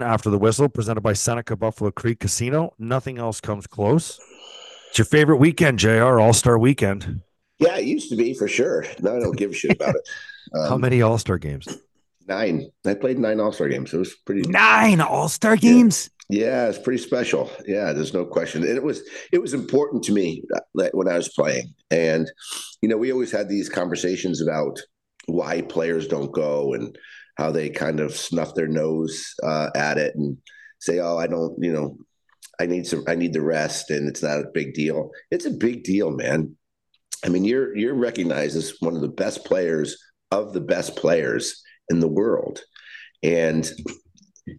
after the whistle, presented by Seneca Buffalo Creek Casino. Nothing else comes close. It's your favorite weekend, JR, All Star weekend. Yeah, it used to be for sure. Now I don't give a shit about it. Um, How many All Star games? Nine. I played nine All Star games. It was pretty nine All Star games. Yeah. yeah, it's pretty special. Yeah, there's no question. And it was it was important to me uh, when I was playing. And you know, we always had these conversations about why players don't go and how they kind of snuff their nose uh, at it and say, "Oh, I don't," you know, I need some, I need the rest, and it's not a big deal. It's a big deal, man. I mean, you're you're recognized as one of the best players of the best players in the world, and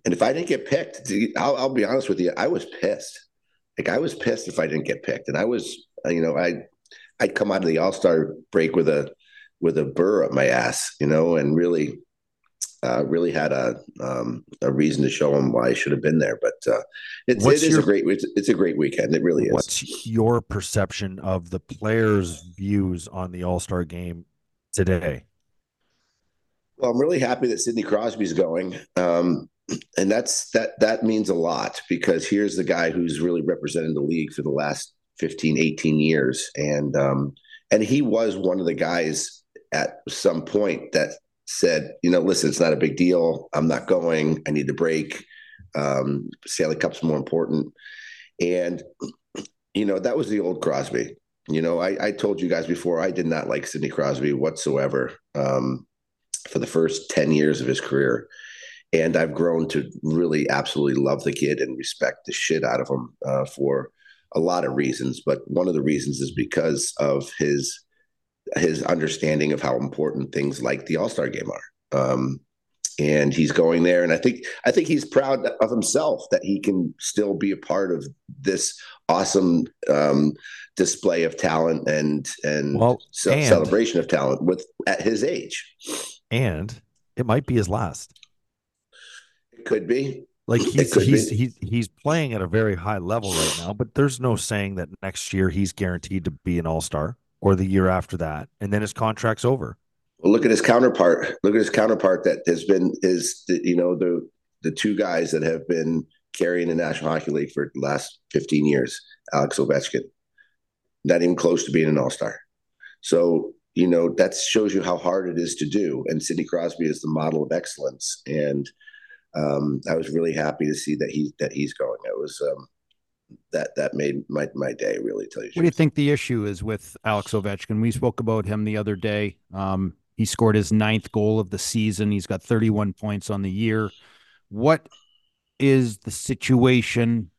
and if I didn't get picked, I'll, I'll be honest with you, I was pissed. Like I was pissed if I didn't get picked, and I was, you know, I I'd come out of the All Star break with a with a burr up my ass, you know, and really uh, really had a um, a reason to show him why I should have been there. But uh, it's, it is your, a great it's, it's, a great weekend. It really is. What's your perception of the players' views on the All Star game today? Well, I'm really happy that Sidney Crosby's going. Um, and that's that that means a lot because here's the guy who's really represented the league for the last 15 18 years and um and he was one of the guys at some point that said, you know, listen, it's not a big deal. I'm not going. I need the break. Um, Stanley Cup's more important. And, you know, that was the old Crosby. You know, I, I told you guys before, I did not like Sidney Crosby whatsoever um, for the first 10 years of his career. And I've grown to really absolutely love the kid and respect the shit out of him uh, for a lot of reasons. But one of the reasons is because of his his understanding of how important things like the All Star Game are. Um, and he's going there, and I think I think he's proud of himself that he can still be a part of this awesome um, display of talent and and, well, and celebration of talent with at his age. And it might be his last. It could be. Like he's he's, he's he's playing at a very high level right now, but there's no saying that next year he's guaranteed to be an all star or the year after that, and then his contract's over. Well, look at his counterpart. Look at his counterpart that has been is you know the the two guys that have been carrying the National Hockey League for the last 15 years, Alex Ovechkin. Not even close to being an all-star. So, you know, that shows you how hard it is to do. And Sidney Crosby is the model of excellence. And um, I was really happy to see that he that he's going. It was um, that that made my my day really. Tell you. What do you think the issue is with Alex Ovechkin? We spoke about him the other day. Um, he scored his ninth goal of the season. He's got 31 points on the year. What is the situation,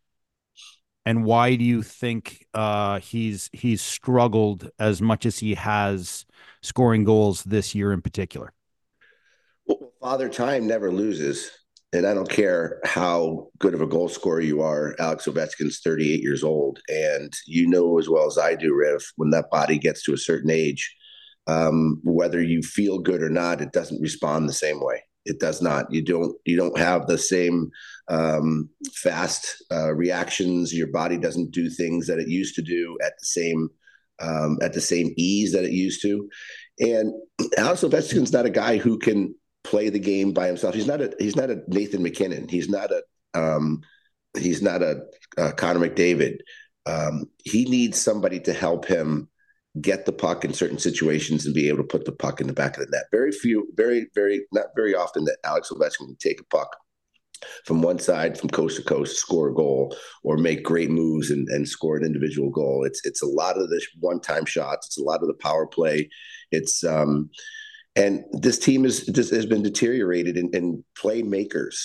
and why do you think uh, he's he's struggled as much as he has scoring goals this year in particular? Well, Father Time never loses and I don't care how good of a goal scorer you are, Alex Ovechkin's 38 years old. And you know as well as I do, Riv, when that body gets to a certain age, um, whether you feel good or not, it doesn't respond the same way. It does not. You don't. You don't have the same um, fast uh, reactions. Your body doesn't do things that it used to do at the same um, at the same ease that it used to. And Alex Ovechkin's not a guy who can play the game by himself. He's not a he's not a Nathan MacKinnon. He's not a um, he's not a, a Connor McDavid. Um, he needs somebody to help him get the puck in certain situations and be able to put the puck in the back of the net. Very few, very, very, not very often that Alex Ovechkin can take a puck from one side from coast to coast, score a goal, or make great moves and, and score an individual goal. It's it's a lot of the one time shots. It's a lot of the power play. It's um, and this team is has been deteriorated in, in playmakers.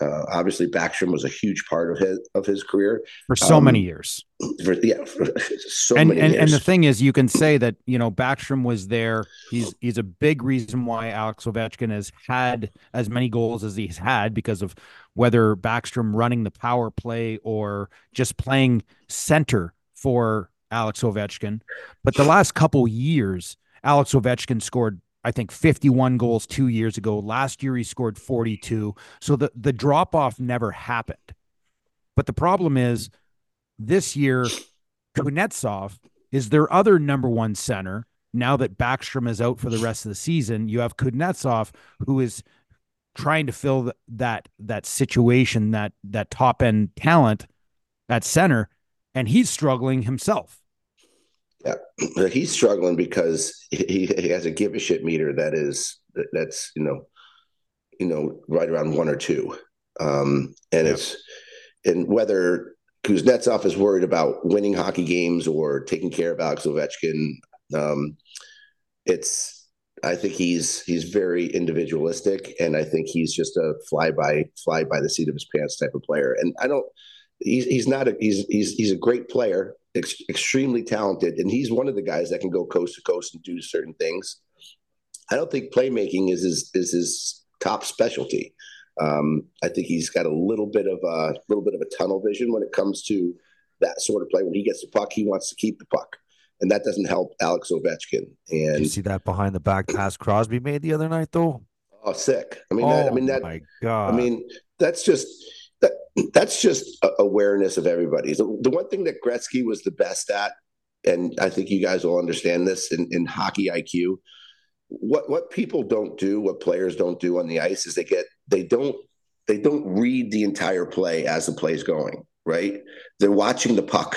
Uh, obviously, Backstrom was a huge part of his of his career for so um, many years. For, yeah, for so and, many and, years. And the thing is, you can say that you know Backstrom was there. He's he's a big reason why Alex Ovechkin has had as many goals as he's had because of whether Backstrom running the power play or just playing center for Alex Ovechkin. But the last couple years, Alex Ovechkin scored I think 51 goals two years ago. Last year he scored 42. So the, the drop off never happened. But the problem is this year, Kuznetsov is their other number one center. Now that Backstrom is out for the rest of the season, you have Kuznetsov, who is trying to fill that that situation that that top end talent at center, and he's struggling himself. Yeah, he's struggling because he, he has a give a shit meter that is that's you know you know right around one or two, um, and yeah. it's and whether Kuznetsov is worried about winning hockey games or taking care of Alex Ovechkin. Um, it's I think he's he's very individualistic, and I think he's just a fly by fly by the seat of his pants type of player. And I don't. He's he's not a he's he's he's a great player, ex- extremely talented, and he's one of the guys that can go coast to coast and do certain things. I don't think playmaking is his is his top specialty. Um, I think he's got a little bit of a little bit of a tunnel vision when it comes to that sort of play. When he gets the puck, he wants to keep the puck and that doesn't help Alex Ovechkin. And Did you see that behind the back pass Crosby made the other night, though. Oh, sick! I mean, oh, that, I mean that. My God! I mean, that's just that. That's just awareness of everybody. The, the one thing that Gretzky was the best at, and I think you guys will understand this in, in hockey IQ. What what people don't do, what players don't do on the ice, is they get they don't they don't read the entire play as the play's going. Right? They're watching the puck,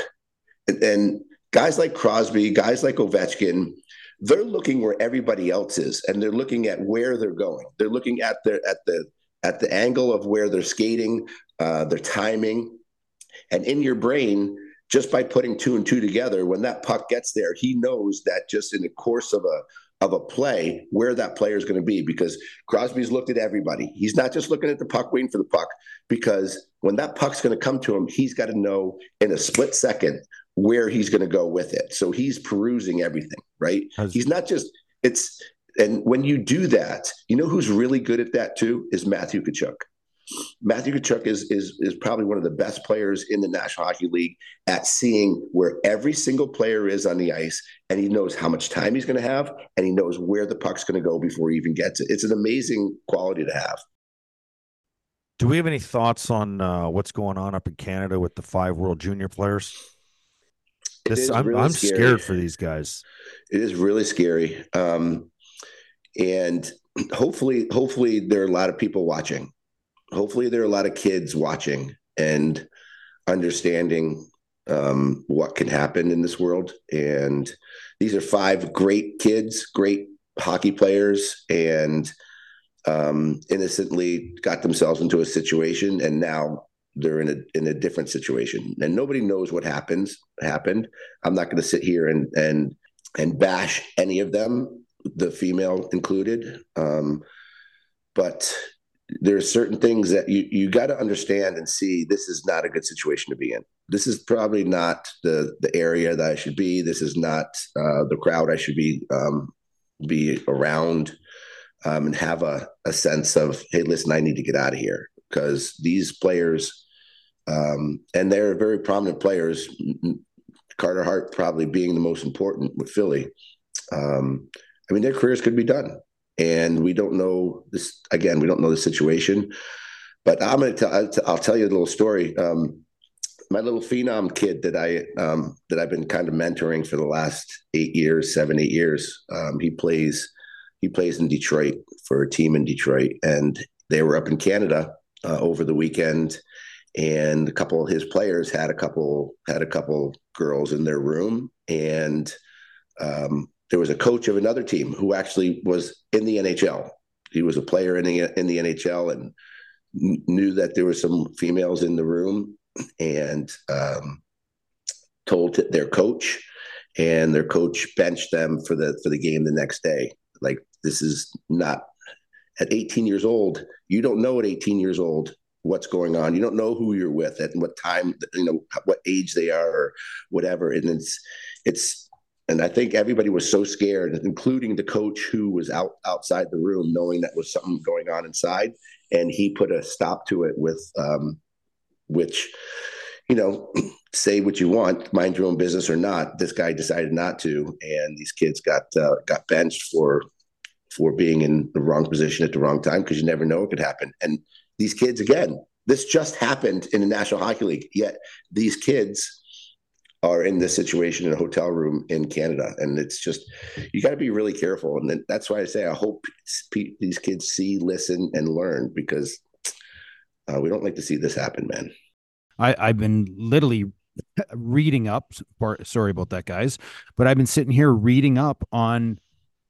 and, and guys like Crosby, guys like Ovechkin, they're looking where everybody else is, and they're looking at where they're going. They're looking at the at the at the angle of where they're skating, uh, their timing, and in your brain, just by putting two and two together, when that puck gets there, he knows that just in the course of a of a play where that player is going to be because Crosby's looked at everybody. He's not just looking at the puck, waiting for the puck, because when that puck's going to come to him, he's got to know in a split second where he's going to go with it. So he's perusing everything, right? He's not just it's and when you do that, you know who's really good at that too is Matthew Tkachuk. Matthew Tkachuk is is is probably one of the best players in the National Hockey League at seeing where every single player is on the ice, and he knows how much time he's going to have, and he knows where the puck's going to go before he even gets it. It's an amazing quality to have. Do we have any thoughts on uh, what's going on up in Canada with the five World Junior players? This I'm really I'm scared for these guys. It is really scary. Um, and hopefully, hopefully there are a lot of people watching. Hopefully there are a lot of kids watching and understanding um, what can happen in this world. And these are five great kids, great hockey players, and um, innocently got themselves into a situation, and now they're in a in a different situation. And nobody knows what happens happened. I'm not going to sit here and and and bash any of them the female included. Um, but there's certain things that you you got to understand and see this is not a good situation to be in this is probably not the the area that i should be this is not uh, the crowd i should be um, be around um, and have a, a sense of hey listen i need to get out of here because these players, um, and they're very prominent players. Carter Hart probably being the most important with Philly. Um, I mean, their careers could be done, and we don't know this. Again, we don't know the situation. But I'm to tell. I'll tell you a little story. Um, my little phenom kid that I um, that I've been kind of mentoring for the last eight years, seven, eight years. Um, he plays he plays in Detroit for a team in Detroit, and they were up in Canada uh, over the weekend, and a couple of his players had a couple had a couple girls in their room, and um, there was a coach of another team who actually was in the NHL. He was a player in the in the NHL and knew that there were some females in the room, and um, told their coach, and their coach benched them for the for the game the next day. Like this is not at 18 years old, you don't know at 18 years old what's going on. You don't know who you're with at what time, you know, what age they are or whatever. And it's, it's, and I think everybody was so scared, including the coach who was out outside the room, knowing that was something going on inside, and he put a stop to it with, um, which, you know, say what you want, mind your own business or not. This guy decided not to, and these kids got uh, got benched for for being in the wrong position at the wrong time because you never know what could happen. And these kids, again, this just happened in the National Hockey League. Yet these kids are in this situation in a hotel room in Canada. And it's just, you got to be really careful. And that's why I say, I hope these kids see, listen, and learn because uh, we don't like to see this happen, man. I, I've been literally reading up. Sorry about that, guys, but I've been sitting here reading up on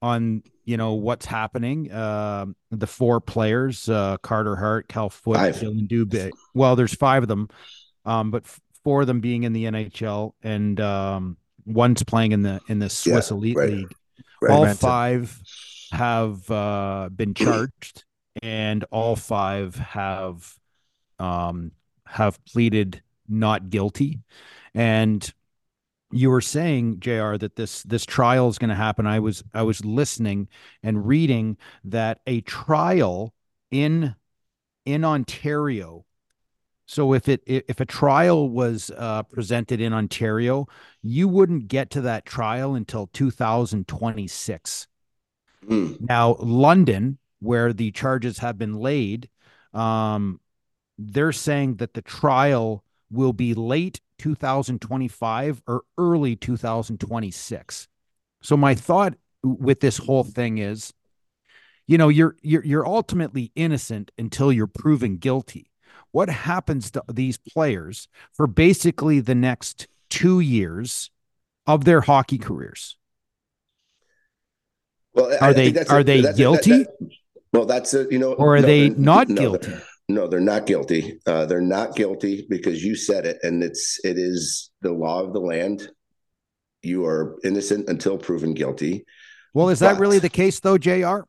on you know what's happening. Uh, the four players: uh, Carter Hart, Cal Foote, Dillon Dubé. Well, there's five of them, um, but four of them being in the NHL, and um, one's playing in the in the Swiss yeah, Elite right. League. Right. All five have uh, been charged, and all five have um, have pleaded not guilty. And you were saying, Jr., that this this trial is going to happen. I was I was listening and reading that a trial in in Ontario. So if it if a trial was uh, presented in Ontario, you wouldn't get to that trial until 2026. Mm. Now, London, where the charges have been laid, um, they're saying that the trial will be late 2025 or early 2026. So my thought with this whole thing is you know you're you're you're ultimately innocent until you're proven guilty. What happens to these players for basically the next 2 years of their hockey careers? Well, are they are a, they guilty? That, that, well, that's a, you know, or are no, they not no, guilty? No, they're not guilty. Uh, they're not guilty because you said it, and it's it is the law of the land. You are innocent until proven guilty. Well, is but that really the case, though, Jr.?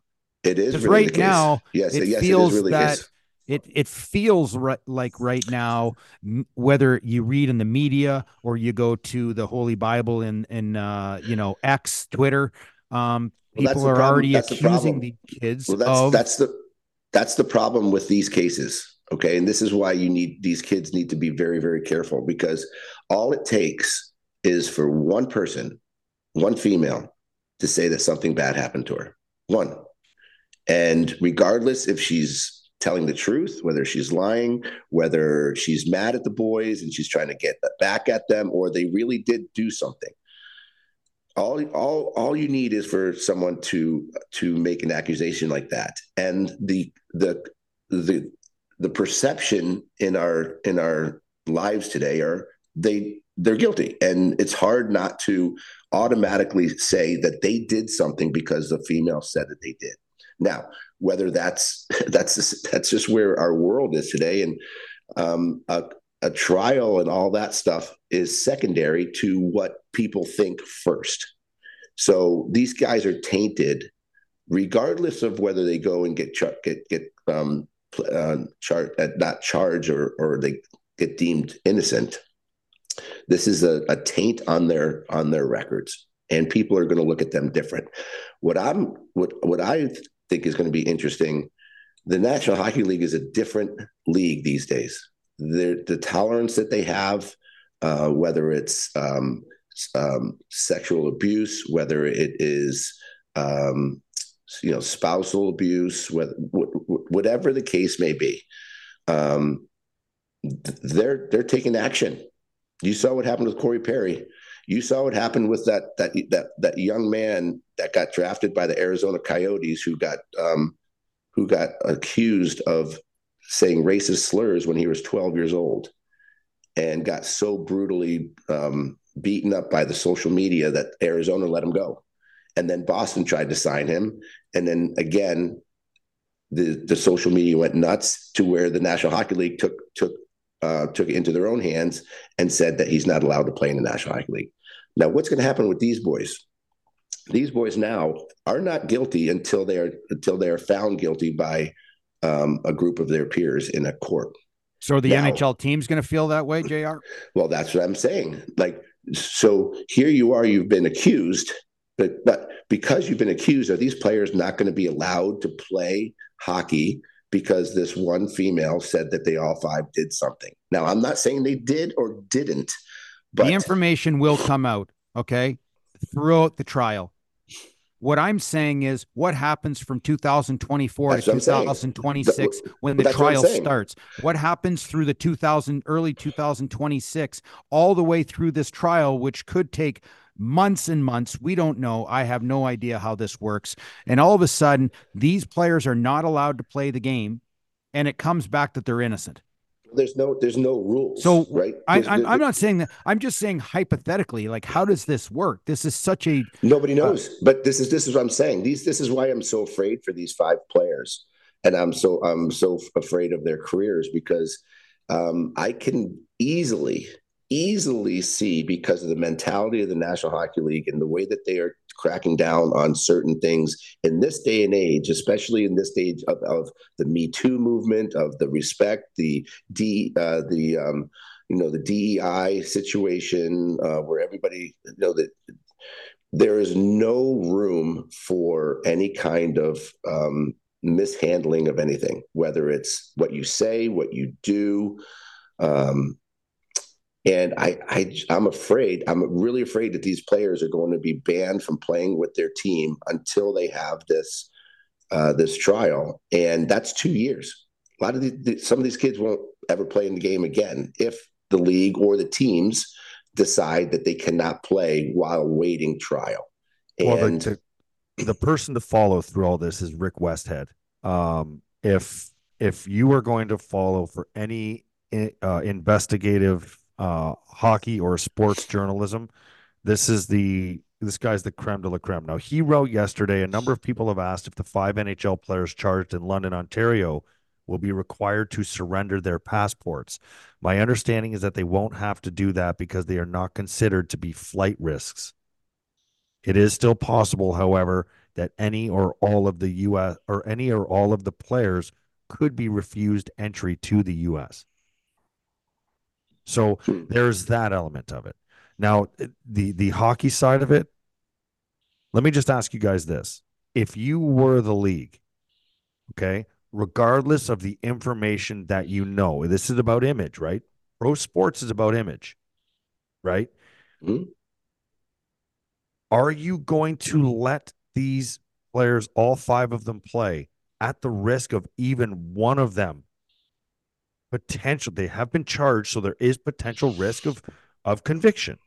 It is really right now. Yes, it yes, feels it really that it it feels right, like right now, whether you read in the media or you go to the Holy Bible in in uh, you know X, Twitter, um, well, people are already that's accusing the, the kids well, that's, of that's the that's the problem with these cases. Okay. And this is why you need these kids need to be very, very careful because all it takes is for one person, one female, to say that something bad happened to her. One. And regardless if she's telling the truth, whether she's lying, whether she's mad at the boys and she's trying to get back at them, or they really did do something, all all all you need is for someone to to make an accusation like that. And the the the the perception in our in our lives today are they they're guilty. And it's hard not to automatically say that they did something because the female said that they did. Now whether that's that's just, that's just where our world is today and um, a, a trial and all that stuff is secondary to what people think first. So these guys are tainted, regardless of whether they go and get char- get get um, uh, char- uh, not charged or or they get deemed innocent. This is a, a taint on their on their records, and people are going to look at them different. What I'm what what I think is going to be interesting. The National Hockey League is a different league these days the, the tolerance that they have, uh, whether it's um, um, sexual abuse, whether it is um, you know spousal abuse, whether, whatever the case may be, um, they're they're taking action. You saw what happened with Corey Perry. You saw what happened with that that that that young man that got drafted by the Arizona Coyotes, who got um, who got accused of saying racist slurs when he was 12 years old and got so brutally um, beaten up by the social media that Arizona let him go. And then Boston tried to sign him. And then again, the, the social media went nuts to where the National Hockey League took took uh, took it into their own hands and said that he's not allowed to play in the National Hockey League. Now, what's going to happen with these boys? These boys now are not guilty until they are until they are found guilty by um, a group of their peers in a court. So the now, NHL team's going to feel that way, Jr. Well, that's what I'm saying. Like, so here you are, you've been accused, but but because you've been accused, are these players not going to be allowed to play hockey because this one female said that they all five did something? Now, I'm not saying they did or didn't, but the information will come out, okay, throughout the trial. What I'm saying is, what happens from 2024 That's to what I'm saying. 2026 when the that's what trial starts? What happens through the 2000 early 2026 all the way through this trial, which could take months and months. We don't know. I have no idea how this works. And all of a sudden, these players are not allowed to play the game, and it comes back that they're innocent. There's no there's no rules. So right, I, There's- I'm, I'm not saying that. I'm just saying hypothetically, like, how does this work? This is such a Nobody knows. but this is this is what I'm saying. These this is why I'm so afraid for these five players, and I'm so I'm so afraid of their careers because um, I can easily easily see because of the mentality of the National Hockey League and the way that they are cracking down on certain things in this day and age, especially in this stage of, of the Me Too movement, of the respect, the D, uh, the um, you know the DEI situation, uh, where everybody you know that there is no room for any kind of um, mishandling of anything, whether it's what you say, what you do. Um, and I, I, I'm afraid, I'm really afraid that these players are going to be banned from playing with their team until they have this, uh, this trial, and that's two years. A lot of the, some of these kids won't ever play in the game again if the league or the teams decide that they cannot play while waiting trial. Well, And the, the, the person to follow through all this is Rick Westhead. Um, if if you are going to follow for any uh, investigative uh, hockey or sports journalism, this is the this guy's the creme de la creme. Now he wrote yesterday. A number of people have asked if the five NHL players charged in London, Ontario, will be required to surrender their passports. My understanding is that they won't have to do that because they are not considered to be flight risks. It is still possible, however, that any or all of the U.S. or any or all of the players could be refused entry to the U.S. So Hmm. there's that element of it. Now, the the hockey side of it. Let me just ask you guys this: If you were the league, okay, regardless of the information that you know, this is about image, right? Pro sports is about image, right? Mhm. Are you going to let these players, all five of them, play at the risk of even one of them potential? They have been charged, so there is potential risk of of conviction.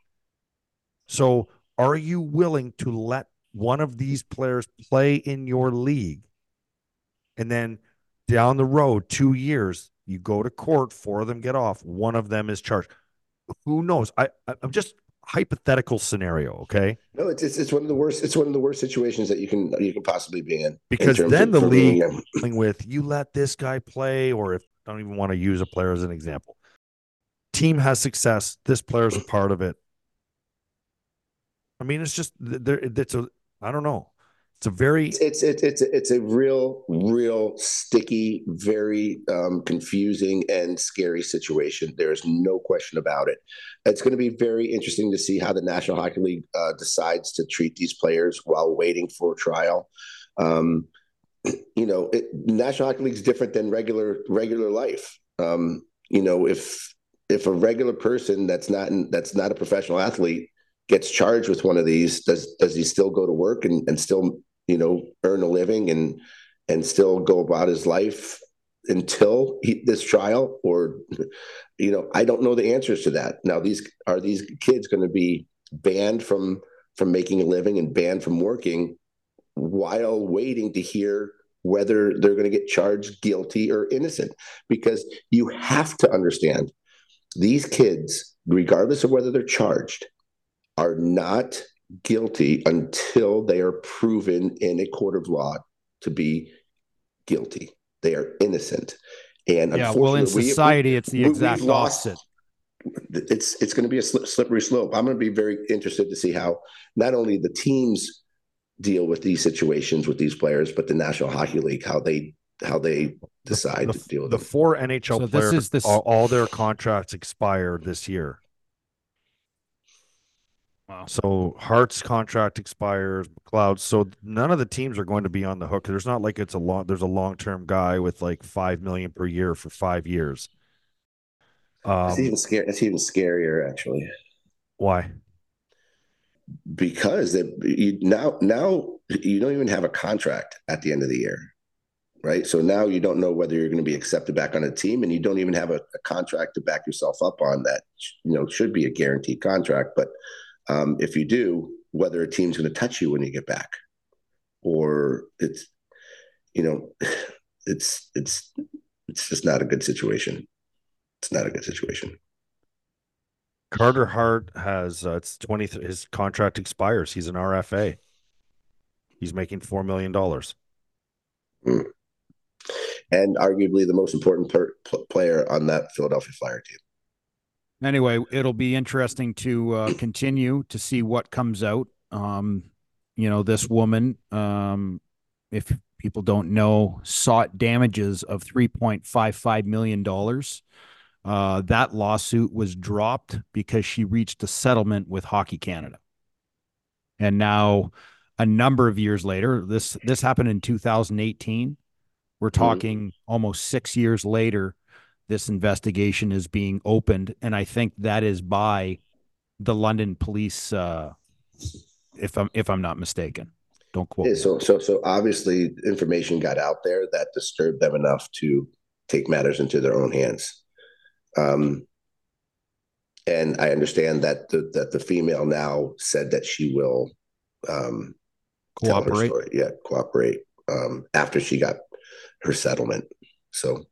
So, are you willing to let one of these players play in your league, and then down the road, two years, you go to court, four of them get off, one of them is charged? Who knows? I- I'm just hypothetical scenario, okay? no, it's, it's it's one of the worst. It's one of the worst situations that you can you can possibly be in. in Because terms then the league with you let this guy play, or if I don't even want to use a player as an example. Team has success. This player's a part of it. I mean, it's just there. It's a. I don't know. It's a very. It's it's it's it's a, real real sticky, very um, confusing and scary situation. There's no question about it. It's going to be very interesting to see how the National Hockey League uh, decides to treat these players while waiting for trial. Um, you know, it, National Hockey League is different than regular regular life. Um, you know, if if a regular person that's not in, that's not a professional athlete gets charged with one of these, does does he still go to work and, and still you know earn a living and and still go about his life until he, this trial or you know I don't know the answers to that. Now these are these kids going to be banned from from making a living and banned from working while waiting to hear whether they're going to get charged guilty or innocent because you have to understand these kids regardless of whether they're charged are not guilty until they are proven in a court of law to be guilty. They are innocent. And yeah. Well, in unfortunately, we- society, it's the we- exact lost- opposite. It's it's going to be a slip, slippery slope. I'm going to be very interested to see how not only the teams deal with these situations with these players, but the National Hockey League how they how they decide the, to deal with the them. four NHL So this players. is this- all, all their contracts expire this year. Wow. So Hart's contract expires, McLeod. So none of the teams are going to be on the hook. There's not like it's a long. There's a long term guy with like five million per year for five years. It's Um, even scary. It's even scarier actually why? because it, you, now now you don't even have a contract at the end of the year, right? So now you don't know whether you're going to be accepted back on a team, and you don't even have a, a contract to back yourself up on that. You know, should be a guaranteed contract, but um, if you do, whether a team's going to touch you when you get back, or it's, you know, it's it's it's just not a good situation. It's not a good situation. Carter Hart has uh, it's twenty. His contract expires. He's an RFA. He's making four million dollars. Mm. And arguably the most important per, player on that Philadelphia Flyer team. Anyway, it'll be interesting to uh, continue to see what comes out. Um, you know, this woman, um, if people don't know, sought damages of $3.55 million. Uh, that lawsuit was dropped because she reached a settlement with Hockey Canada. And now, a number of years later, this this happened in 2018. We're mm-hmm. talking mm-hmm. almost six years later. This investigation is being opened, and I think that is by the London police, uh, if I'm if I'm not mistaken. Don't quote. Yeah, so so so obviously information got out there that disturbed them enough to take matters into their own hands. Um, and I understand that the, that the female now said that she will um, cooperate. Yeah, cooperate um, after she got her settlement. So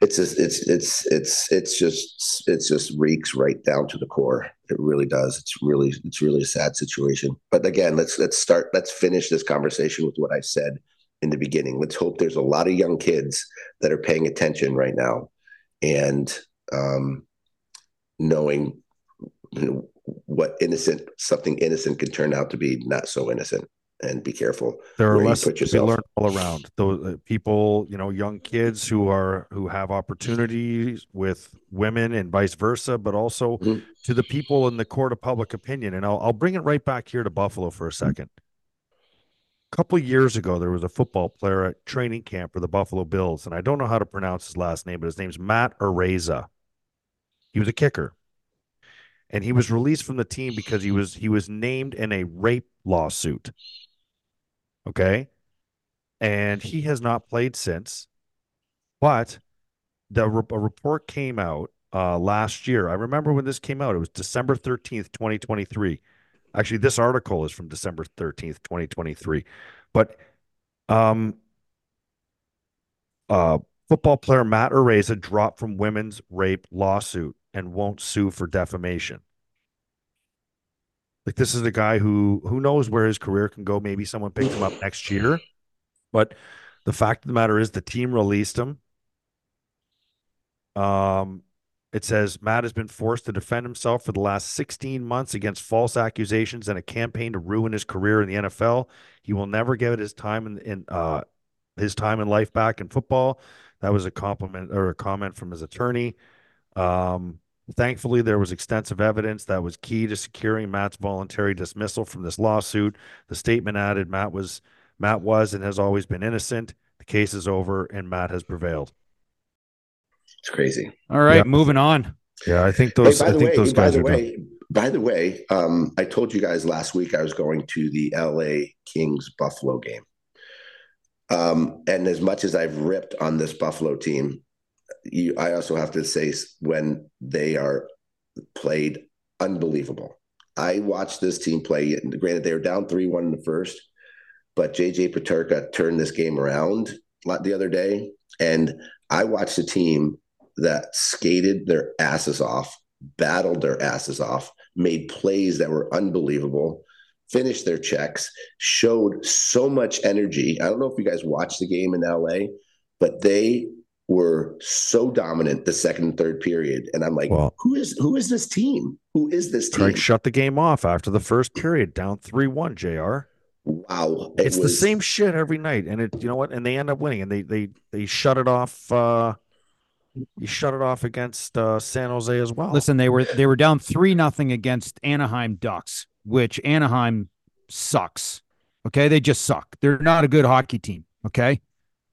it's just, it's it's it's it's just it's just reeks right down to the core. It really does. It's really it's really a sad situation. But again, let's let's start. Let's finish this conversation with what I said in the beginning. Let's hope there's a lot of young kids that are paying attention right now, and um, knowing you know, what innocent something innocent can turn out to be not so innocent and be careful. There are lessons to be learned all around. Those uh, people, you know, young kids who are who have opportunities with women and vice versa, but also mm-hmm. to the people in the court of public opinion. And I'll I'll bring it right back here to Buffalo for a second. A couple years ago, there was a football player at training camp for the Buffalo Bills, and I don't know how to pronounce his last name, but his name's Matt Araiza. He was a kicker. And he was released from the team because he was he was named in a rape lawsuit. Okay. And he has not played since. But the a report came out uh, last year. I remember when this came out. It was December 13th, 2023. Actually, this article is from December 13th, 2023. But um uh football player Matt Araiza dropped from women's rape lawsuit and won't sue for defamation. Like this is a guy who who knows where his career can go. Maybe someone picks him up next year. But the fact of the matter is the team released him. Um it says Matt has been forced to defend himself for the last 16 months against false accusations and a campaign to ruin his career in the NFL. He will never get his time in, in uh, his time in life back in football. That was a compliment or a comment from his attorney. Um, Thankfully, there was extensive evidence that was key to securing Matt's voluntary dismissal from this lawsuit. The statement added Matt was Matt was and has always been innocent. The case is over and Matt has prevailed. It's crazy. All right, yeah. moving on. Yeah, I think those. Hey, I think way, those guys by the are. Way, done. By the way, um, I told you guys last week I was going to the L.A. Kings Buffalo game. Um, and as much as I've ripped on this Buffalo team, you, I also have to say when they are played unbelievable. I watched this team play. Granted, they were down three one in the first, but JJ Peterka turned this game around the other day, and I watched a team that skated their asses off, battled their asses off, made plays that were unbelievable, finished their checks, showed so much energy. I don't know if you guys watched the game in LA, but they were so dominant the second and third period. And I'm like, well, who is who is this team? Who is this team? Craig shut the game off after the first period, down three one. Jr. Wow, it it's was... the same shit every night, and it you know what? And they end up winning, and they they they shut it off. uh you shut it off against uh, San Jose as well. Listen, they were they were down three nothing against Anaheim Ducks, which Anaheim sucks. Okay, they just suck. They're not a good hockey team. Okay,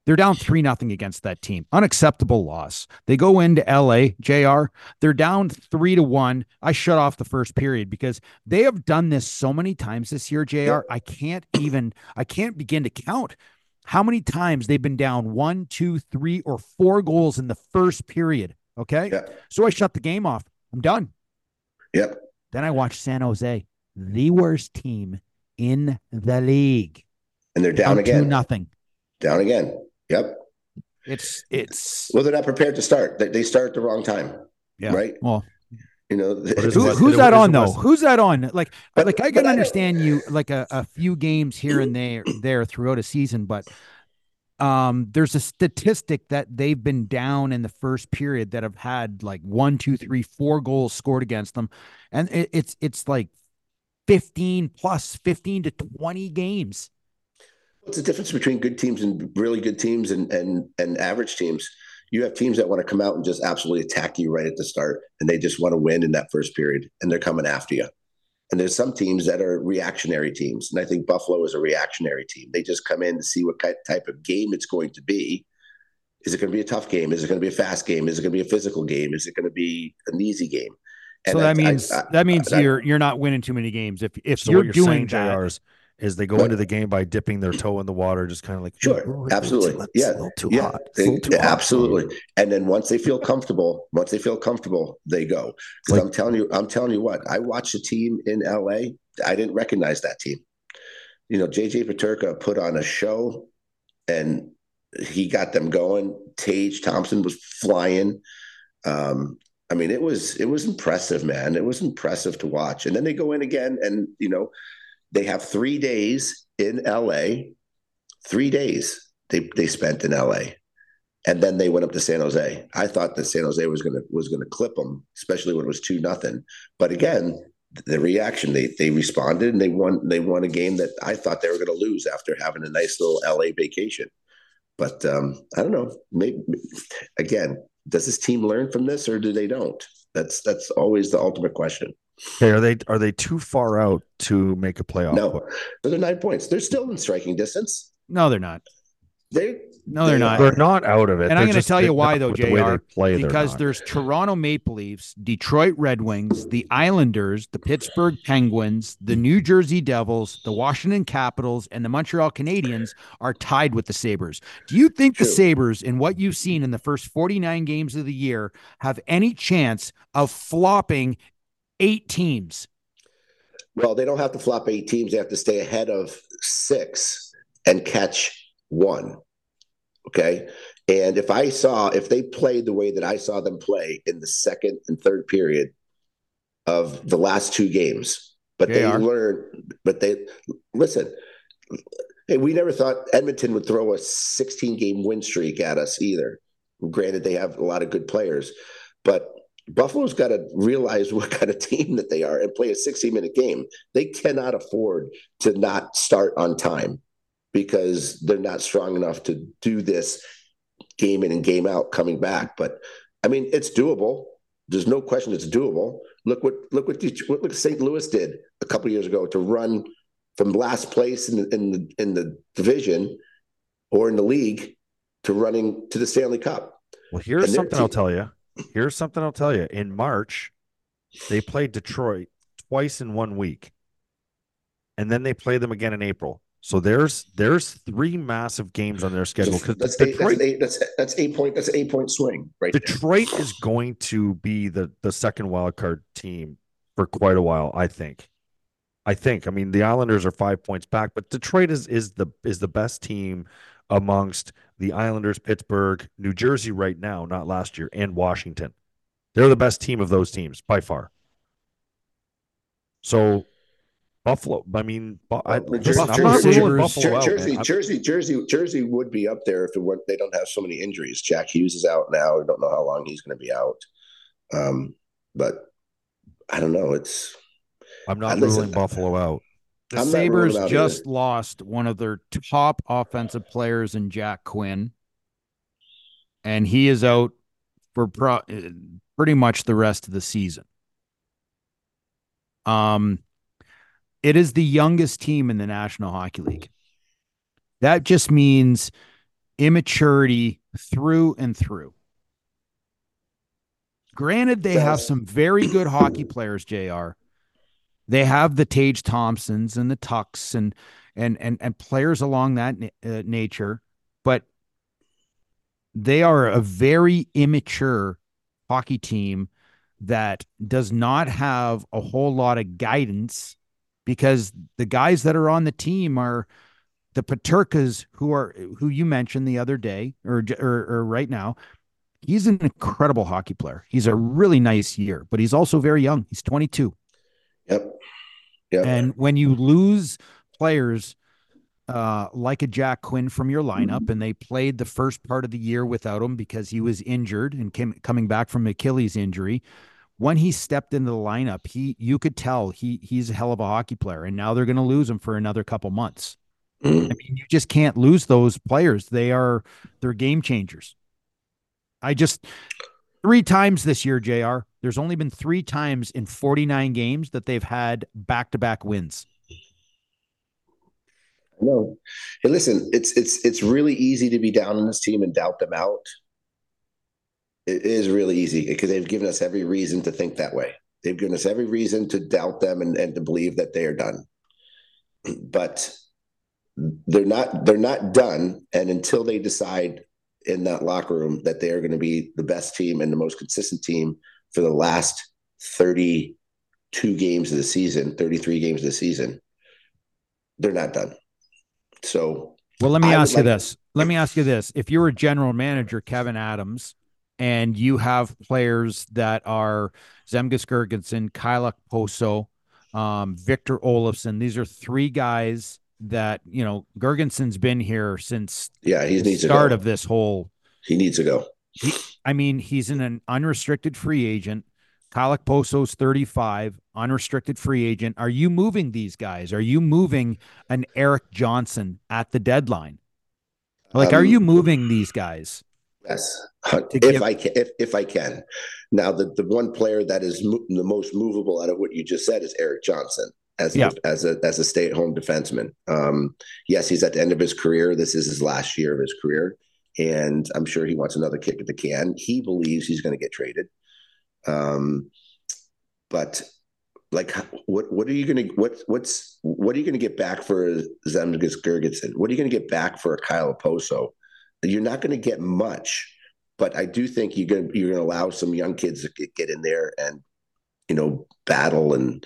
They're down three nothing against that team. Unacceptable loss. They go into LA, JR. They're down three to one. I shut off the first period because they have done this so many times this year, JR. I can't even I can't begin to count how many times they've been down one, two, three, or four goals in the first period. Okay. Yeah. So I shut the game off. I'm done. Yep. Then I watched San Jose, the worst team in the league. And they're down, Down two again. nothing. Down again. Yep. It's it's Well, they're not prepared to start. They, they start at the wrong time. yeah. Right. Well, You know, who, West- who's that on though? Who's that on? Like, But- like I but can I understand you like a, a few games here and there there throughout a season, but um, there's a statistic that they've been down in the first period that have had like one, two, three, four goals scored against them, and it, it's it's like fifteen plus fifteen to twenty games. What's the difference between good teams and really good teams and and and average teams? You have teams that want to come out and just absolutely attack you right at the start, and they just want to win in that first period, and they're coming after you. And there's some teams that are reactionary teams, and I think Buffalo is a reactionary team. They just come in to see what ki- type of game it's going to be. Is it going to be a tough game? Is it going to be a fast game? Is it going to be a physical game? Is it going to be an easy game? So that I- I- means I- that means I- you're you're not winning too many games if if So you're, what you're doing saying, that. JR, is, they go into the game by dipping their toe in the water, just kind of like Sure, "Ooh, it's absolutely. Yeah, it's little too yeah, hot. They- too hot." absolutely. And then once they feel comfortable, once they feel comfortable, they go. Like- I'm telling you, I'm telling you what, I watched a team in LA. I didn't recognize that team. You know, JJ Peterka put on a show and he got them going. Tage Thompson was flying. Um, I mean, it was it was impressive, man. It was impressive to watch. And then they go in again, and you know, they have three days in LA. Three days they they spent in LA, and then they went up to San Jose. I thought that San Jose was gonna was gonna clip them, especially when it was two nothing. But again, the reaction they they responded and they won they won a game that I thought they were going to lose after having a nice little LA vacation. But um, I don't know. Maybe again, does this team learn from this or do they don't? That's that's always the ultimate question. Okay, are they are they too far out to make a playoff? No, push? so they're nine points. They're still in striking distance. No, they're not. They No, they're They not. they're not out of it. And I'm gonna tell you why, though, with the JR, play, because there's Toronto Maple Leafs, Detroit Red Wings, the Islanders, the Pittsburgh Penguins, the New Jersey Devils, the Washington Capitals, and the Montreal Canadiens are tied with the Sabres. Do you think the Sabres, in what you've seen in the first 49 games of the year, have any chance of flopping eight teams? Well, they don't have to flop eight teams. They have to stay ahead of six and catch one. Okay. And if I saw, if they played the way that I saw them play in the second and third period of the last two games, but they JR. learned, but they listen. Hey, we never thought Edmonton would throw a 16 game win streak at us either. Granted, they have a lot of good players, but Buffalo's got to realize what kind of team that they are and play a 60 minute game. They cannot afford to not start on time because they're not strong enough to do this game in and game out coming back. But I mean, it's doable. There's no question it's doable. Look what look what Det- look St. Louis did a couple years ago to run from last place in the, in the in the division or in the league to running to the Stanley Cup. Well, here's something I'll tell you. Here's something I'll tell you. In March, they played Detroit twice in one week, and then they play them again in April. So there's there's three massive games on their schedule because that's, eight, that's, Detroit eight, that's that's eight point that's an eight point swing right. Detroit is going to be the the second wild card team for quite a while. I think. I think. I mean, the Islanders are five points back, but Detroit is is the is the best team amongst the Islanders, Pittsburgh, New Jersey right now, not last year, and Washington. They're the best team of those teams by far. So, Buffalo. I mean, I, Well, listen, Jer- I'm not Jersey- ruling Jersey- Buffalo out. Jersey, man. Jersey, Jersey, Jersey would be up there if it weren't. They don't have so many injuries. Jack Hughes is out now. I don't know how long he's going to be out. Um, but I don't know. It's I'm not ruling Buffalo out. The I'm Sabres just either. lost one of their top offensive players in Jack Quinn, and he is out for pro- uh, pretty much the rest of the season. Um, it is the youngest team in the National Hockey League. That just means immaturity through and through. Granted, they have some very good hockey players, JR. They have the Tage Thompsons and the Tuchs and and and and players along that uh, nature, but they are a very immature hockey team that does not have a whole lot of guidance because the guys that are on the team are the Peterkas who are who you mentioned the other day or, or, or right now. He's an incredible hockey player. He's a really nice year, but he's also very young. He's 22. Yep. Yep. And when you lose players uh, like a Jack Quinn from your lineup, and they played the first part of the year without him because he was injured and came coming back from Achilles injury. When he stepped into the lineup, he you could tell he he's a hell of a hockey player, and now they're going to lose him for another couple months. Mm. I mean, you just can't lose those players. They are they're game changers. I just three times this year, Jr. There's only been three times in 49 games that they've had back to back wins. No. Hey, listen, it's it's it's really easy to be down on this team and doubt them out. It is really easy because they've given us every reason to think that way. They've given us every reason to doubt them and, and to believe that they are done. But they're not they're not done. And until they decide in that locker room that they are going to be the best team and the most consistent team for the last 32 games of the season, 33 games of the season, they're not done. So, well, let me I ask you like- this. Let me ask you this. If you were general manager, Kevin Adams, and you have players that are Zemgus Girgensons, Kyle Okposo, um, Victor Olofsson, these are three guys that, you know, Girgensson's been here since yeah, he the start of this whole. He needs to go. He, I mean, he's in an unrestricted free agent. Kyle Okposo's 35, unrestricted free agent. Are you moving these guys? Are you moving an Erik Johnson at the deadline? Like, um, are you moving these guys? Yes, if give- I can. If, if I can. Now, the, the one player that is mo- the most movable out of what you just said is Erik Johnson as yeah. a, as a as a stay at home defenseman. Um, yes, he's at the end of his career. This is his last year of his career, and I'm sure he wants another kick at the can. He believes he's going to get traded. Um, but like, what what are you going to what what's what are you going to get back for Zemgus Girgensons? What are you going to get back for a Kyle Okposo? You're not going to get much, but I do think you're going to you're going to allow some young kids to get, get in there and you know battle and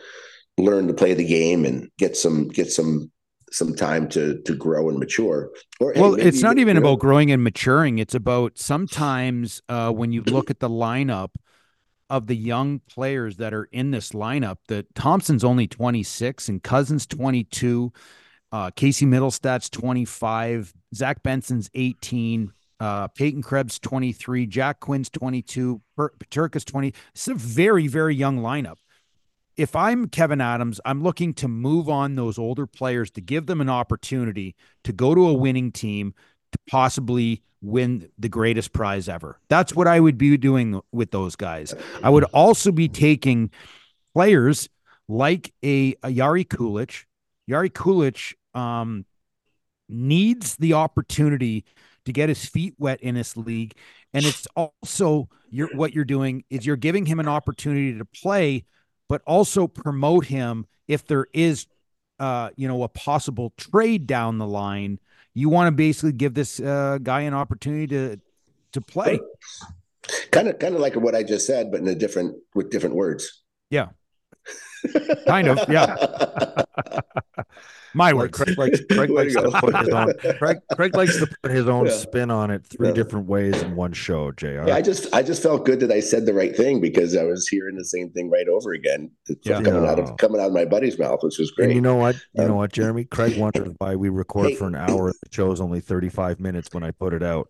learn to play the game and get some get some some time to to grow and mature. Or well, hey, it's not even about growing and maturing. It's about sometimes uh, when you look at the lineup of the young players that are in this lineup, that Thompson's only 26 and Cozens 22, uh, Casey Mittelstadt's 25, Zach Benson's 18, uh, Peyton Krebs 23, Jack Quinn's 22, Peterka's 20. It's a very, very young lineup. If I'm Kevin Adams, I'm looking to move on those older players to give them an opportunity to go to a winning team to possibly win the greatest prize ever. That's what I would be doing with those guys. I would also be taking players like a, a Jiri Kulich. Jiri Kulich um, needs the opportunity to get his feet wet in this league. And it's also you're, what you're doing is you're giving him an opportunity to play, but also promote him if there is, uh, you know, a possible trade down the line you want to basically give this uh, guy an opportunity to to play. Kind of, kind of like what I just said, but in a different with different words. Yeah, kind of. Yeah. My words. Craig likes, Craig likes to put his own. Craig, Craig likes to put his own yeah. spin on it three yeah. different ways in one show. Jr. Yeah, I just I just felt good that I said the right thing because I was hearing the same thing right over again. Yeah. coming out of coming out of my buddy's mouth, which was great. And you know what? You um, know what, Jeremy? Craig wondered why we record hey, for an hour. The show's only thirty five minutes when I put it out.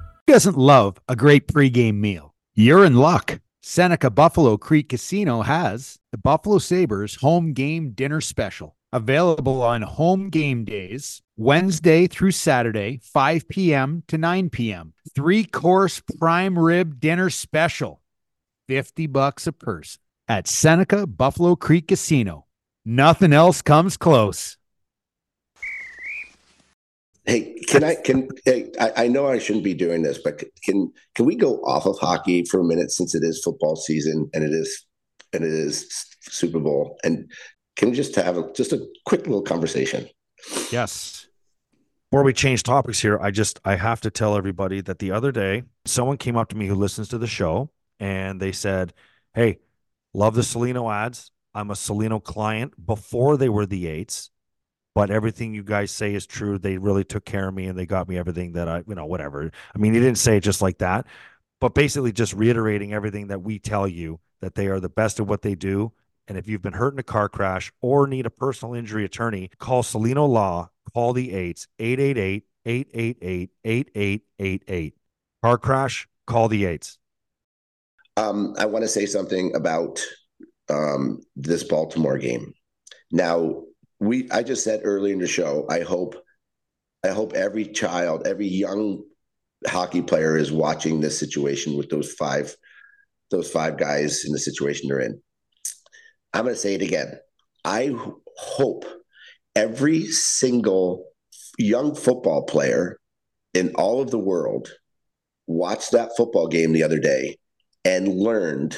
Who doesn't love a great pregame meal? You're in luck. Seneca Buffalo Creek Casino has the Buffalo Sabres home game dinner special available on home game days, Wednesday through Saturday, 5 p.m. to 9 p.m. Three course prime rib dinner special, 50 bucks a person at Seneca Buffalo Creek Casino. Nothing else comes close. Hey, can I can hey, I, I know I shouldn't be doing this, but can can we go off of hockey for a minute since it is football season and it is and it is Super Bowl and can we just have a, just a quick little conversation? Yes. Before we change topics here, I just I have to tell everybody that the other day someone came up to me who listens to the show and they said, "Hey, love the Cellino ads. I'm a Cellino client before they were the eights, but everything you guys say is true. They really took care of me and they got me everything that I, you know, whatever. I mean, he didn't say it just like that, but basically just reiterating everything that we tell you that they are the best at what they do. And if you've been hurt in a car crash or need a personal injury attorney, call Cellino Law, call the eights, 888 888 8888. Car crash, call the eights. Um, I want to say something about um, this Baltimore game. Now, we I just said earlier in the show, I hope I hope every child, every young hockey player is watching this situation with those five those five guys in the situation they're in. I'm going to say it again. I hope every single young football player in all of the world watched that football game the other day and learned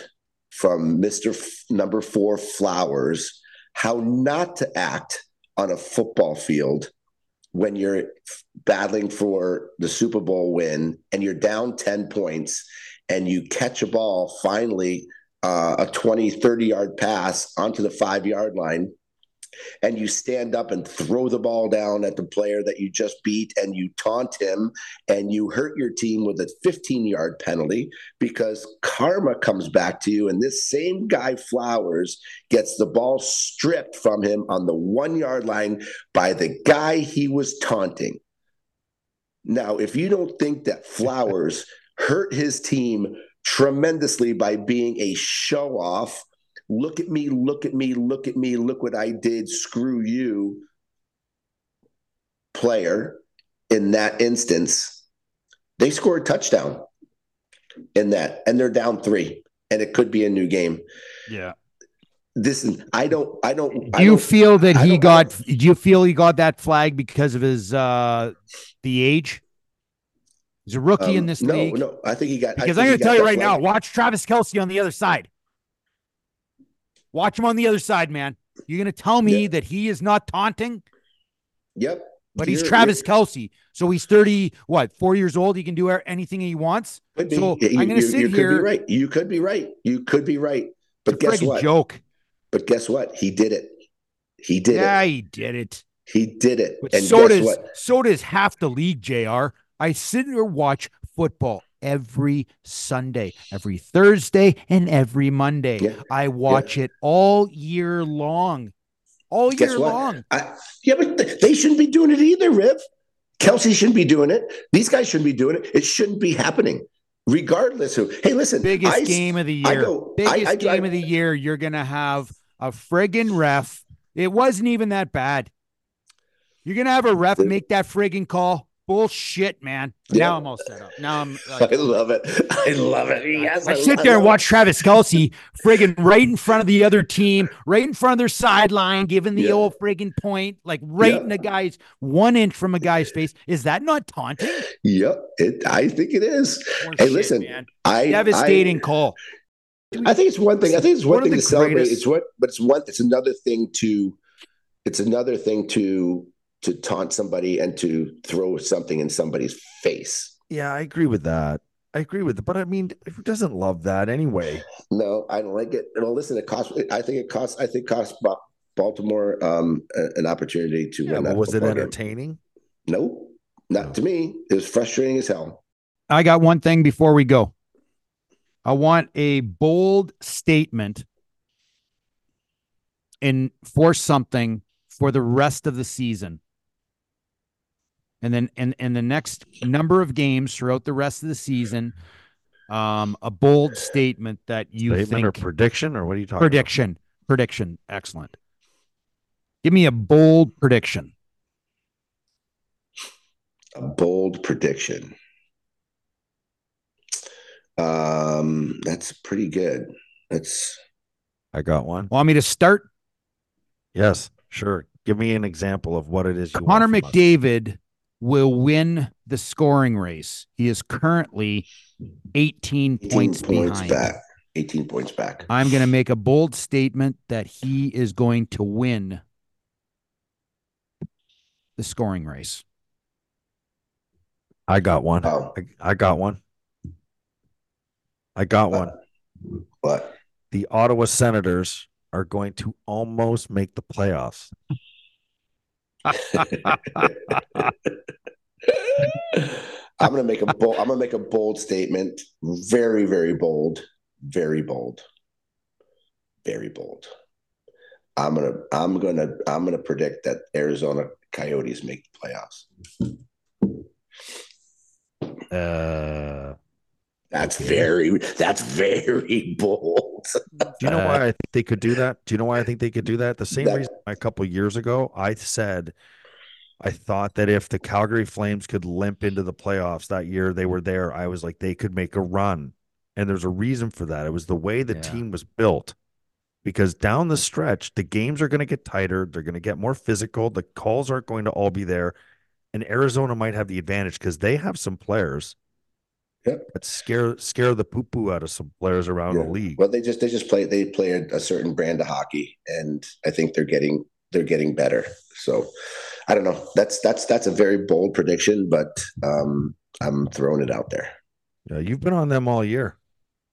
from Mr. F- number 4 Flowers how not to act on a football field when you're battling for the Super Bowl win and you're down 10 points and you catch a ball finally uh, a 20 30 yard pass onto the 5 yard line and you stand up and throw the ball down at the player that you just beat and you taunt him and you hurt your team with a 15 yard penalty because karma comes back to you and this same guy Flowers gets the ball stripped from him on the 1 yard line by the guy he was taunting. Now, if you don't think that Flowers hurt his team tremendously by being a show off, look at me, look at me, look at me, look what I did, screw you, player in that instance, they scored a touchdown in that, and they're down three, and it could be a new game. Yeah. This is I don't I don't Do you don't- feel that I he got? know. Do you feel he got that flag because of his uh the age? He's a rookie in um, this no, league. No, I think he got I Because think I'm going to tell you that right now, watch Travis Kelce on the other side. Watch him on the other side, man. You're going to tell me Yeah. that he is not taunting, Yep. but he's You're- Travis you're- Kelce. So he's 30, what, four years old? He can do anything he wants. So you, I'm going to sit you here. could be right. You could be right. You could be right. But guess what? joke. But guess what? He did it. He did yeah, it. he did it. He did it. But and so does what? so does half the league, JR. I sit here and watch football every Sunday, every Thursday, and every Monday. Yeah. I watch it all year long. All Guess year what? long. I, yeah, but they shouldn't be doing it either, Riv. Kelce shouldn't be doing it. These guys shouldn't be doing it. It shouldn't be happening, regardless of. Hey, listen, Biggest I game of the year. go- Biggest I game of the year. You're gonna have a friggin' ref. It wasn't even that bad. You're gonna have a ref make that friggin' call. Bullshit, man. Now I'm all set up. Now I'm I love it. I love it. Yes, I sit there and watch Travis Kelce friggin' right in front of the other team, right in front of their sideline, giving the Yeah. old friggin' point, like right Yeah. in the guy's one inch from a guy's face. Is that not taunting? Yep, it. I think it is. Or Hey, listen, man. I devastating I, call. I think it's one thing. I think it's one, One thing to celebrate. It's what, but it's one. It's another thing to. It's another thing to to taunt somebody and to throw something in somebody's face. Yeah, I agree with that. I agree with it, but I mean, who doesn't love that anyway? No, I don't like it. No, listen, it costs. I think it costs. I think it costs Baltimore um, an opportunity to Yeah, win. but that was it football game. entertaining? No, not No. to me. It was frustrating as hell. I got one thing before we go. I want a bold statement in for something for the rest of the season. And then and and the next number of games throughout the rest of the season, um, a bold statement that you Statement or prediction or what are you talking prediction, prediction, excellent. Give me a bold prediction. A bold prediction. Um, that's pretty good. That's? I got one. Want me to start? Yes, sure. Give me an example of what it is you want Connor from us. McDavid will win the scoring race. He is currently 18, 18 points, points, behind. back. 18 points back. I'm going to make a bold statement that he is going to win the scoring race. I got one. Oh, I, I got one. I got uh, one. what? The Ottawa Senators are going to almost make the playoffs. I'm gonna make a bold. I'm gonna make a bold statement. Very, very bold. Very bold. Very bold. I'm gonna. I'm gonna. I'm gonna predict that Arizona Coyotes make the playoffs. Uh, That's very. That's very bold. do you know why I think they could do that? Do you know why I think they could do that? The same That- reason a couple years ago I said I thought that if the Calgary Flames could limp into the playoffs that year they were there, I was like they could make a run. And there's a reason for that. It was the way the Yeah. team was built. Because down the stretch, the games are going to get tighter. They're going to get more physical. The calls aren't going to all be there. And Arizona might have the advantage because they have some players Yep. that scare scare the poo poo out of some players around Yeah. the league. Well, they just they just play they play a, a certain brand of hockey, and I think they're getting they're getting better. So I don't know. That's that's that's a very bold prediction, but um, I'm throwing it out there. Yeah, you've been on them all year.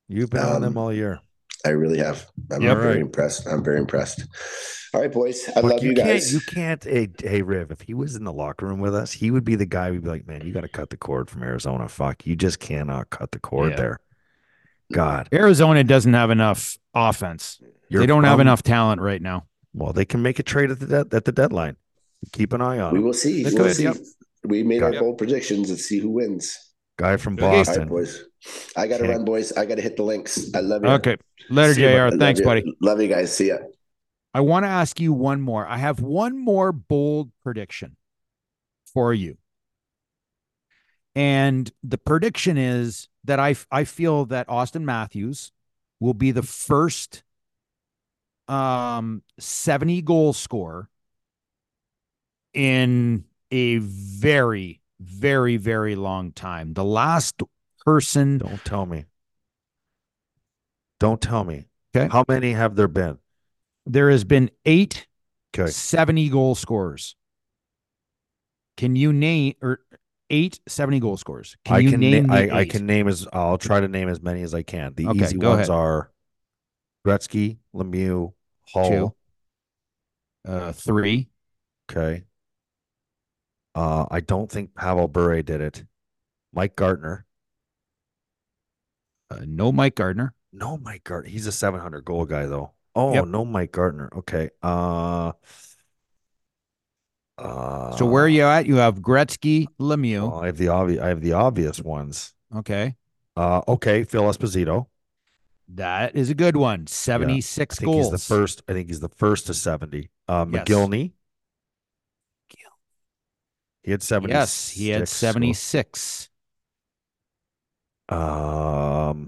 You've been on them Um, all year. I really have. I'm Yep. very Right. impressed. I'm very impressed. All right, boys. I Look, love you, guys. Can't, you can't. Hey, hey, Riv. If he was in the locker room with us, he would be the guy. We'd be like, man, you got to cut the cord from Arizona. Fuck, you just cannot cut the cord Yeah. there. God, Arizona doesn't have enough offense. you're they don't have enough talent right now. Well, they can make a trade at the de- at the deadline. Keep an eye on we will see. We'll see. yep. We made our Yep. bold predictions. Let's see who wins. Guy from Okay. All right, Boston. boys. I got to Okay. run, boys. I got to hit the links. I love you. Okay. Later, See you, bud. I JR. love Thanks, you. buddy. Love you guys. See ya. I want to ask you one more. I have one more bold prediction for you. And the prediction is that I I feel that Auston Matthews will be the first um 70 goal scorer in a very very very long time. The last person Don't tell me. Don't tell me. Okay. How many have there been? There has been 8 Okay. 70 goal scorers. Can you name or eight 70 goal scorers? Can I you can name na- I, I can name as I'll try to name as many as I can. The Okay, easy ones ahead. are Gretzky, Lemieux, Hall. Two. uh three. Okay. Uh, I don't think Pavel Bure did it. Mike Gartner. Uh, no Mike Gartner. No, Mike Gartner. He's a 700 goal guy though. Oh, Yep. no, Mike Gartner. Okay. Uh, uh, So where are you at? You have Gretzky, Lemieux. well, I have the obvious. I have the obvious ones. Okay. Uh, okay, Phil Esposito. That is a good one. 76 I think goals. he's the first. I think he's the first to 70. Uh, Yes. Mogilny. He had 70. Yes, he had 76. Um,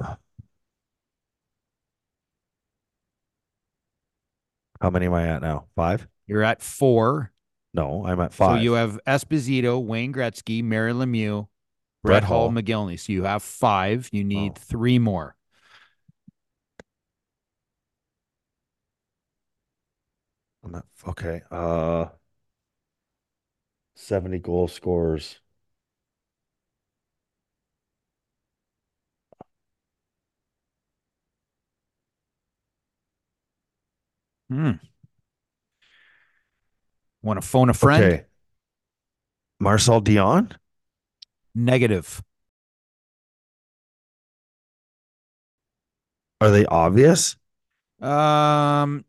how many am I at now? Five? You're at four. No, I'm at five. So you have Esposito, Wayne Gretzky, Mary Lemieux, Brett Brett Hall, Hull. Mogilny. So you have five. You need Oh. three more. I'm okay. Uh, seventy goal scorers. Hmm. Want to phone a friend? Okay. Marcel Dionne. Negative. Are they obvious? Um,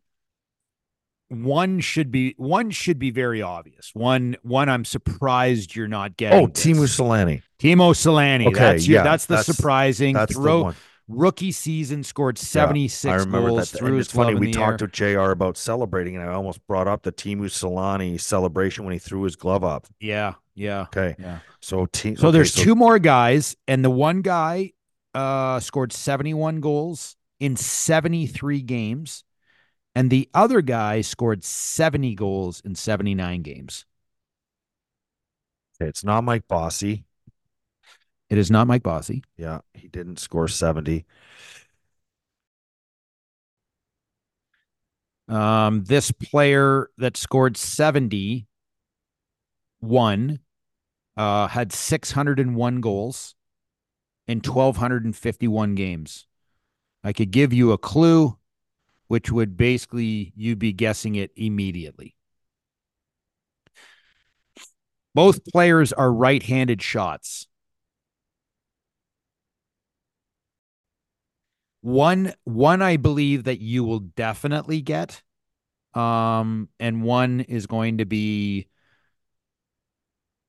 one should be one should be very obvious. One one I'm surprised you're not getting. Oh, this. Teemu Selanne. Teemu Selanne. Okay, that's your, yeah, that's the that's- surprising That's the throw one. Rookie season scored Yeah, 76 I remember goals that. through it's funny. We talked air. to Jr. about celebrating, and I almost brought up the Teemu Selanne celebration when he threw his glove up. Yeah, yeah, Okay, yeah. so team. So okay, there's two more guys, and the one guy uh, scored 71 goals in 73 games, and the other guy scored 70 goals in 79 games. Okay, it's not Mike Bossy. It is not Mike Bossy. Yeah, he didn't score seventy. Um, this player that scored 71 uh, had 601 goals in 1,251 games. I could give you a clue, which would basically you'd be guessing it immediately. Both players are right handed shots. One one I believe that you will definitely get. Um and one is going to be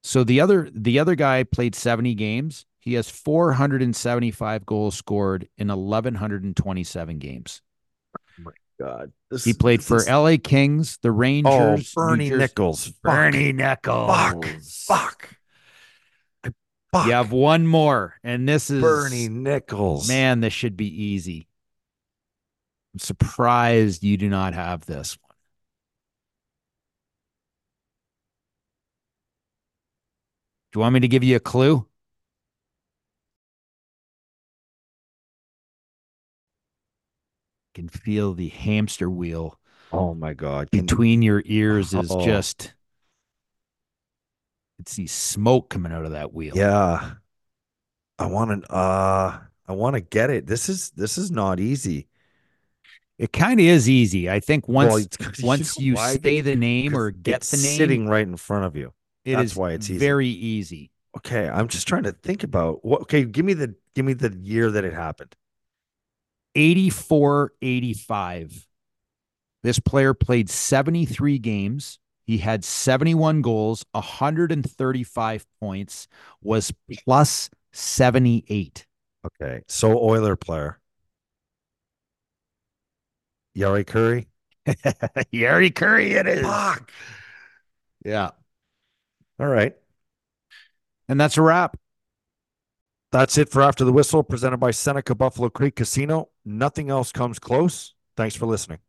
so the other the other guy played 70 games. He has 475 goals scored in 1127 games. Oh my God, this, He played this for is- LA Kings, the Oh, Rangers, New Bernie Jersey- Nicholls. Bernie Nicholls. Fuck. Fuck. Fuck. You have one more, and this is Bernie Nicholls. Man, this should be easy. I'm surprised you do not have this one. Do you want me to give you a clue? Can feel the hamster wheel Oh my God. Can- between your ears is Oh. just it's the smoke coming out of that wheel. yeah. I want to. Uh, I want to get it. This is this is not easy. It kind of is easy. I think once Well, it's- once you say the name or get the name, sitting right in front of you. it that's is why it's easy. very easy. Okay, I'm just trying to think about what. Okay, give me the give me the year that it happened. 84 85. This player played 73 games. He had 71 goals, 135 points, was plus 78. Okay, so Oiler player. Jari Kurri. Jari Kurri, it is. Fuck. Yeah. All right. And that's a wrap. That's it for After the Whistle, presented by Seneca Buffalo Creek Casino. Nothing else comes close. Thanks for listening.